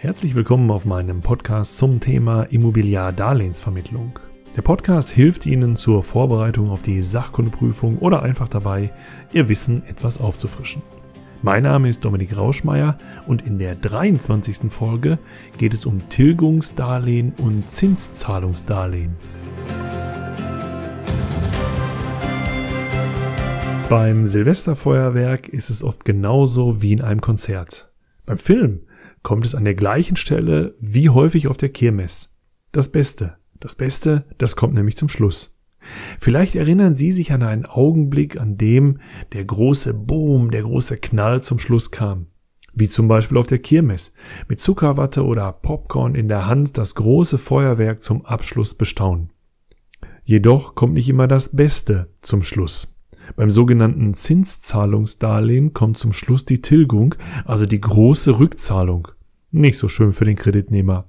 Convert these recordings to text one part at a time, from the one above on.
Herzlich willkommen auf meinem Podcast zum Thema Immobiliardarlehensvermittlung. Der Podcast hilft Ihnen zur Vorbereitung auf die Sachkundeprüfung oder einfach dabei, Ihr Wissen etwas aufzufrischen. Mein Name ist Dominik Rauschmeier und in der 23. Folge geht es um Tilgungsdarlehen und Zinszahlungsdarlehen. Beim Silvesterfeuerwerk ist es oft genauso wie in einem Konzert. Beim Film kommt es an der gleichen Stelle wie häufig auf der Kirmes. Das Beste, das Beste, das kommt nämlich zum Schluss. Vielleicht erinnern Sie sich an einen Augenblick, an dem der große Boom, der große Knall zum Schluss kam. Wie zum Beispiel auf der Kirmes, mit Zuckerwatte oder Popcorn in der Hand das große Feuerwerk zum Abschluss bestaunen. Jedoch kommt nicht immer das Beste zum Schluss. Beim sogenannten Zinszahlungsdarlehen kommt zum Schluss die Tilgung, also die große Rückzahlung. Nicht so schön für den Kreditnehmer.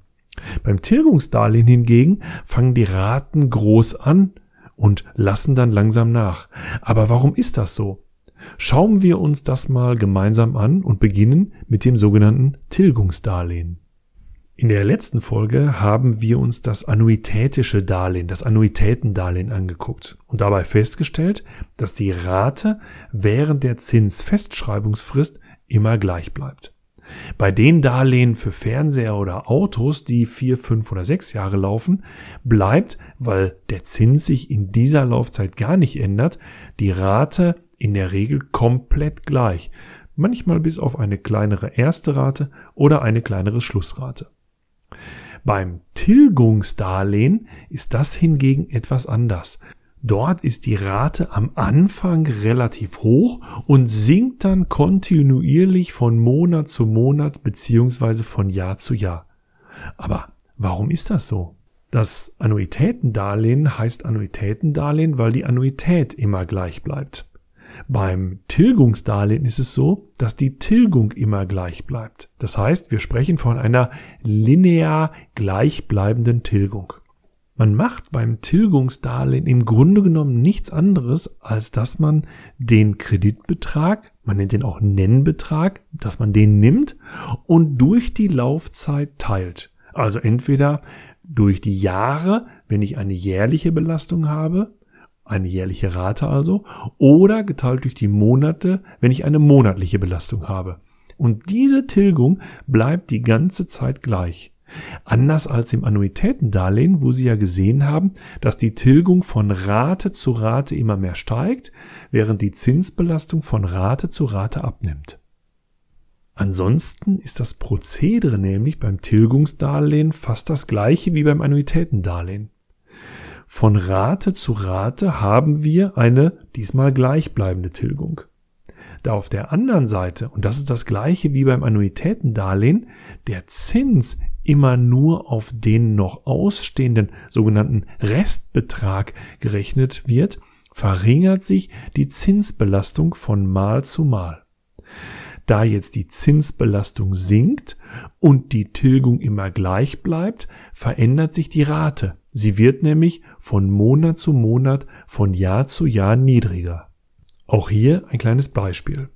Beim Tilgungsdarlehen hingegen fangen die Raten groß an und lassen dann langsam nach. Aber warum ist das so? Schauen wir uns das mal gemeinsam an und beginnen mit dem sogenannten Tilgungsdarlehen. In der letzten Folge haben wir uns das annuitätische Darlehen, das Annuitätendarlehen angeguckt und dabei festgestellt, dass die Rate während der Zinsfestschreibungsfrist immer gleich bleibt. Bei den Darlehen für Fernseher oder Autos, die vier, fünf oder sechs Jahre laufen, bleibt, weil der Zins sich in dieser Laufzeit gar nicht ändert, die Rate in der Regel komplett gleich, manchmal bis auf eine kleinere erste Rate oder eine kleinere Schlussrate. Beim Tilgungsdarlehen ist das hingegen etwas anders. Dort ist die Rate am Anfang relativ hoch und sinkt dann kontinuierlich von Monat zu Monat beziehungsweise von Jahr zu Jahr. Aber warum ist das so? Das Annuitätendarlehen heißt Annuitätendarlehen, weil die Annuität immer gleich bleibt. Beim Tilgungsdarlehen ist es so, dass die Tilgung immer gleich bleibt. Das heißt, wir sprechen von einer linear gleichbleibenden Tilgung. Man macht beim Tilgungsdarlehen im Grunde genommen nichts anderes, als dass man den Kreditbetrag, man nennt den auch Nennbetrag, dass man den nimmt und durch die Laufzeit teilt. Also entweder durch die Jahre, wenn ich eine jährliche Belastung habe, eine jährliche Rate also, oder geteilt durch die Monate, wenn ich eine monatliche Belastung habe. Und diese Tilgung bleibt die ganze Zeit gleich. Anders als im Annuitätendarlehen, wo Sie ja gesehen haben, dass die Tilgung von Rate zu Rate immer mehr steigt, während die Zinsbelastung von Rate zu Rate abnimmt. Ansonsten ist das Prozedere nämlich beim Tilgungsdarlehen fast das gleiche wie beim Annuitätendarlehen. Von Rate zu Rate haben wir eine diesmal gleichbleibende Tilgung. Da auf der anderen Seite, und das ist das gleiche wie beim Annuitätendarlehen, der Zins immer nur auf den noch ausstehenden sogenannten Restbetrag gerechnet wird, verringert sich die Zinsbelastung von Mal zu Mal. Da jetzt die Zinsbelastung sinkt und die Tilgung immer gleich bleibt, verändert sich die Rate. Sie wird nämlich von Monat zu Monat, von Jahr zu Jahr niedriger. Auch hier ein kleines Beispiel.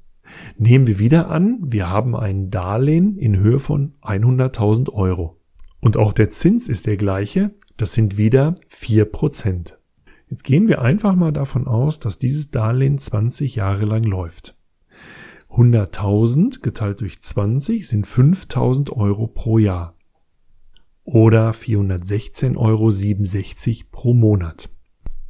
Nehmen wir wieder an, wir haben ein Darlehen in Höhe von 100.000 Euro. Und auch der Zins ist der gleiche, das sind wieder 4%. Jetzt gehen wir einfach mal davon aus, dass dieses Darlehen 20 Jahre lang läuft. 100.000 geteilt durch 20 sind 5.000 Euro pro Jahr oder 416,67 Euro pro Monat.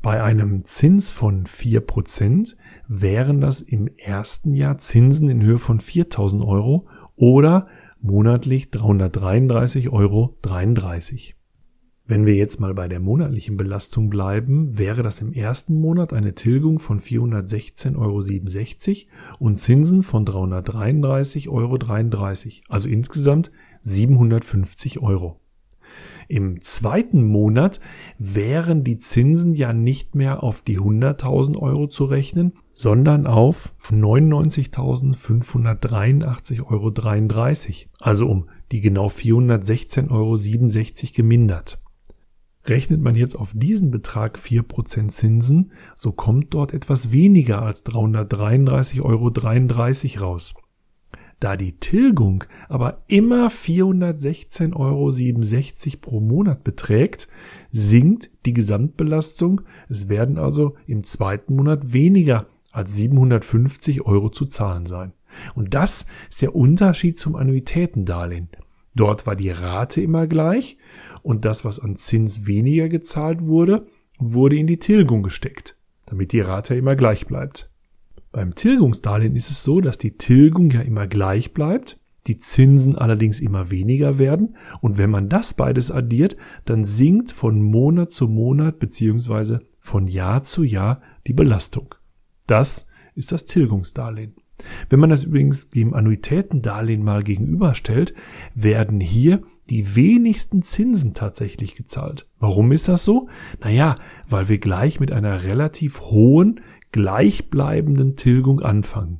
Bei einem Zins von 4% wären das im ersten Jahr Zinsen in Höhe von 4.000 Euro oder monatlich 333,33 Euro. Wenn wir jetzt mal bei der monatlichen Belastung bleiben, wäre das im ersten Monat eine Tilgung von 416,67 Euro und Zinsen von 333,33 Euro, also insgesamt 750 Euro. Im zweiten Monat wären die Zinsen ja nicht mehr auf die 100.000 Euro zu rechnen, sondern auf 99.583,33 Euro, also um die genau 416,67 Euro gemindert. Rechnet man jetzt auf diesen Betrag 4% Zinsen, so kommt dort etwas weniger als 333,33 Euro raus. Da die Tilgung aber immer 416,67 Euro pro Monat beträgt, sinkt die Gesamtbelastung. Es werden also im zweiten Monat weniger als 750 Euro zu zahlen sein. Und das ist der Unterschied zum Annuitätendarlehen. Dort war die Rate immer gleich und das, was an Zins weniger gezahlt wurde, wurde in die Tilgung gesteckt, damit die Rate immer gleich bleibt. Beim Tilgungsdarlehen ist es so, dass die Tilgung ja immer gleich bleibt, die Zinsen allerdings immer weniger werden und wenn man das beides addiert, dann sinkt von Monat zu Monat beziehungsweise von Jahr zu Jahr die Belastung. Das ist das Tilgungsdarlehen. Wenn man das übrigens dem Annuitätendarlehen mal gegenüberstellt, werden hier die wenigsten Zinsen tatsächlich gezahlt. Warum ist das so? Naja, weil wir gleich mit einer relativ hohen, gleichbleibenden Tilgung anfangen.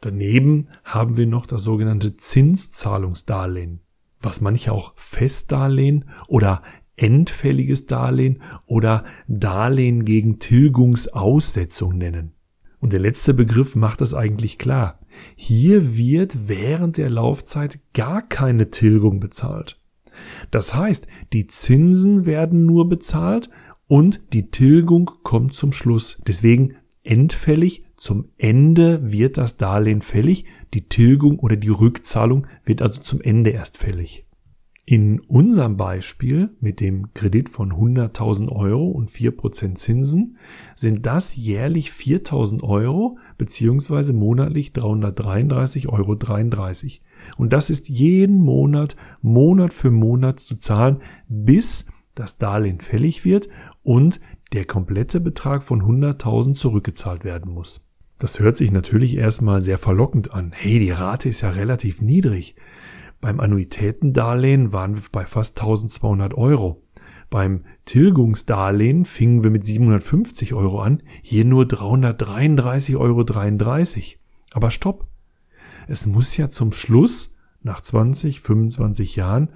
Daneben haben wir noch das sogenannte Zinszahlungsdarlehen, was manche auch Festdarlehen oder endfälliges Darlehen oder Darlehen gegen Tilgungsaussetzung nennen. Und der letzte Begriff macht das eigentlich klar. Hier wird während der Laufzeit gar keine Tilgung bezahlt. Das heißt, die Zinsen werden nur bezahlt und die Tilgung kommt zum Schluss. Deswegen endfällig, zum Ende wird das Darlehen fällig, die Tilgung oder die Rückzahlung wird also zum Ende erst fällig. In unserem Beispiel mit dem Kredit von 100.000 Euro und 4% Zinsen sind das jährlich 4.000 Euro beziehungsweise monatlich 333,33 Euro. Und das ist jeden Monat, Monat für Monat zu zahlen, bis das Darlehen fällig wird und der komplette Betrag von 100.000 zurückgezahlt werden muss. Das hört sich natürlich erstmal sehr verlockend an. Hey, die Rate ist ja relativ niedrig. Beim Annuitätendarlehen waren wir bei fast 1200 Euro. Beim Tilgungsdarlehen fingen wir mit 750 Euro an, hier nur 333,33 Euro. Aber stopp! Es muss ja zum Schluss, nach 20, 25 Jahren,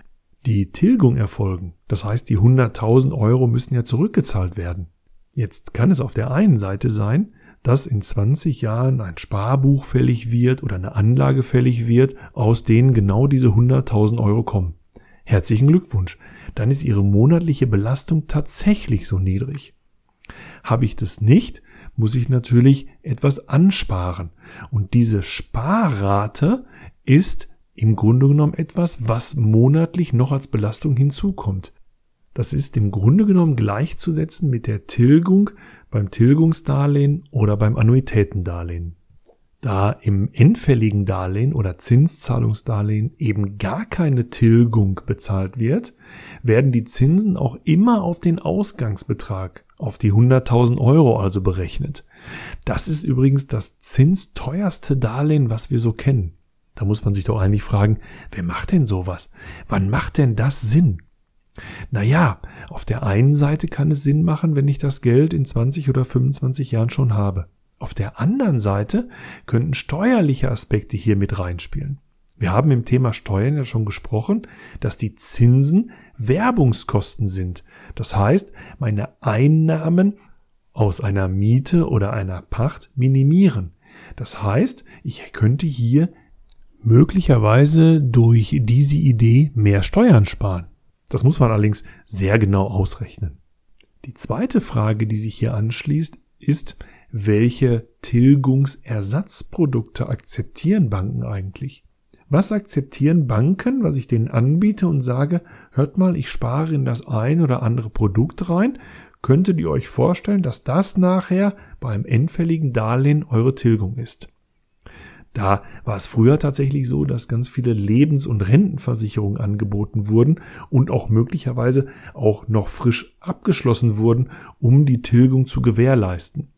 die Tilgung erfolgen. Das heißt, die 100.000 Euro müssen ja zurückgezahlt werden. Jetzt kann es auf der einen Seite sein, dass in 20 Jahren ein Sparbuch fällig wird oder eine Anlage fällig wird, aus denen genau diese 100.000 Euro kommen. Herzlichen Glückwunsch. Dann ist Ihre monatliche Belastung tatsächlich so niedrig. Habe ich das nicht, muss ich natürlich etwas ansparen. Und diese Sparrate ist im Grunde genommen etwas, was monatlich noch als Belastung hinzukommt. Das ist im Grunde genommen gleichzusetzen mit der Tilgung beim Tilgungsdarlehen oder beim Annuitätendarlehen. Da im endfälligen Darlehen oder Zinszahlungsdarlehen eben gar keine Tilgung bezahlt wird, werden die Zinsen auch immer auf den Ausgangsbetrag, auf die 100.000 Euro also berechnet. Das ist übrigens das zinsteuerste Darlehen, was wir so kennen. Da muss man sich doch eigentlich fragen, wer macht denn sowas? Wann macht denn das Sinn? Naja, auf der einen Seite kann es Sinn machen, wenn ich das Geld in 20 oder 25 Jahren schon habe. Auf der anderen Seite könnten steuerliche Aspekte hier mit reinspielen. Wir haben im Thema Steuern ja schon gesprochen, dass die Zinsen Werbungskosten sind. Das heißt, meine Einnahmen aus einer Miete oder einer Pacht minimieren. Das heißt, ich könnte hier möglicherweise durch diese Idee mehr Steuern sparen. Das muss man allerdings sehr genau ausrechnen. Die zweite Frage, die sich hier anschließt, ist, welche Tilgungsersatzprodukte akzeptieren Banken eigentlich? Was akzeptieren Banken, was ich denen anbiete und sage, hört mal, ich spare in das ein oder andere Produkt rein, könntet ihr euch vorstellen, dass das nachher beim endfälligen Darlehen eure Tilgung ist? Da war es früher tatsächlich so, dass ganz viele Lebens- und Rentenversicherungen angeboten wurden und auch möglicherweise auch noch frisch abgeschlossen wurden, um die Tilgung zu gewährleisten.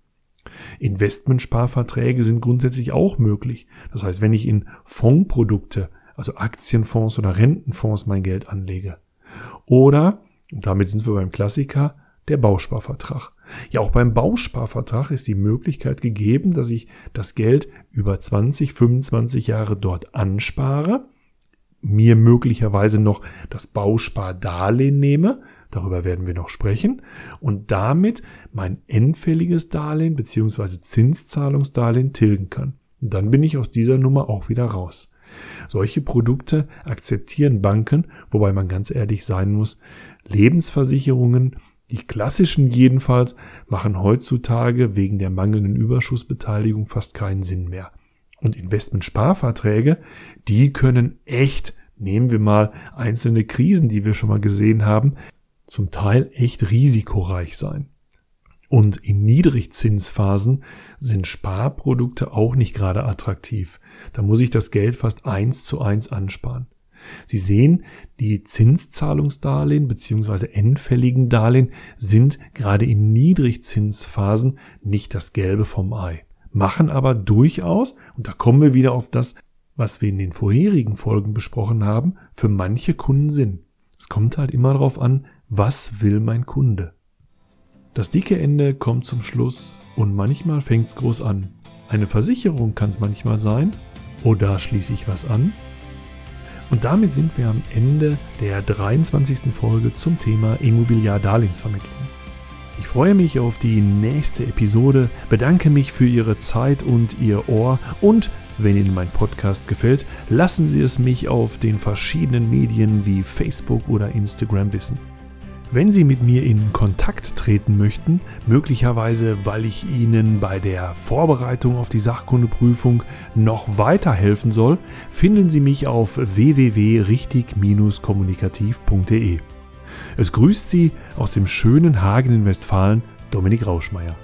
Investmentsparverträge sind grundsätzlich auch möglich. Das heißt, wenn ich in Fondprodukte, also Aktienfonds oder Rentenfonds mein Geld anlege. Oder, und damit sind wir beim Klassiker, der Bausparvertrag. Ja, auch beim Bausparvertrag ist die Möglichkeit gegeben, dass ich das Geld über 20, 25 Jahre dort anspare, mir möglicherweise noch das Bauspardarlehen nehme, darüber werden wir noch sprechen, und damit mein endfälliges Darlehen bzw. Zinszahlungsdarlehen tilgen kann. Und dann bin ich aus dieser Nummer auch wieder raus. Solche Produkte akzeptieren Banken, wobei man ganz ehrlich sein muss, Lebensversicherungen, die klassischen jedenfalls, machen heutzutage wegen der mangelnden Überschussbeteiligung fast keinen Sinn mehr. Und Investmentsparverträge, die können echt, nehmen wir mal einzelne Krisen, die wir schon mal gesehen haben, zum Teil echt risikoreich sein. Und in Niedrigzinsphasen sind Sparprodukte auch nicht gerade attraktiv. Da muss ich das Geld fast eins zu eins ansparen. Sie sehen, die Zinszahlungsdarlehen bzw. endfälligen Darlehen sind gerade in Niedrigzinsphasen nicht das Gelbe vom Ei, machen aber durchaus, und da kommen wir wieder auf das, was wir in den vorherigen Folgen besprochen haben, für manche Kunden Sinn. Es kommt halt immer darauf an, was will mein Kunde. Das dicke Ende kommt zum Schluss und manchmal fängt's groß an. Eine Versicherung kann es manchmal sein, oder oh, schließe ich was an. Und damit sind wir am Ende der 23. Folge zum Thema Immobiliardarlehensvermittlung. Ich freue mich auf die nächste Episode, bedanke mich für Ihre Zeit und Ihr Ohr und wenn Ihnen mein Podcast gefällt, lassen Sie es mich auf den verschiedenen Medien wie Facebook oder Instagram wissen. Wenn Sie mit mir in Kontakt treten möchten, möglicherweise weil ich Ihnen bei der Vorbereitung auf die Sachkundeprüfung noch weiterhelfen soll, finden Sie mich auf www.richtig-kommunikativ.de. Es grüßt Sie aus dem schönen Hagen in Westfalen Dominik Rauschmeier.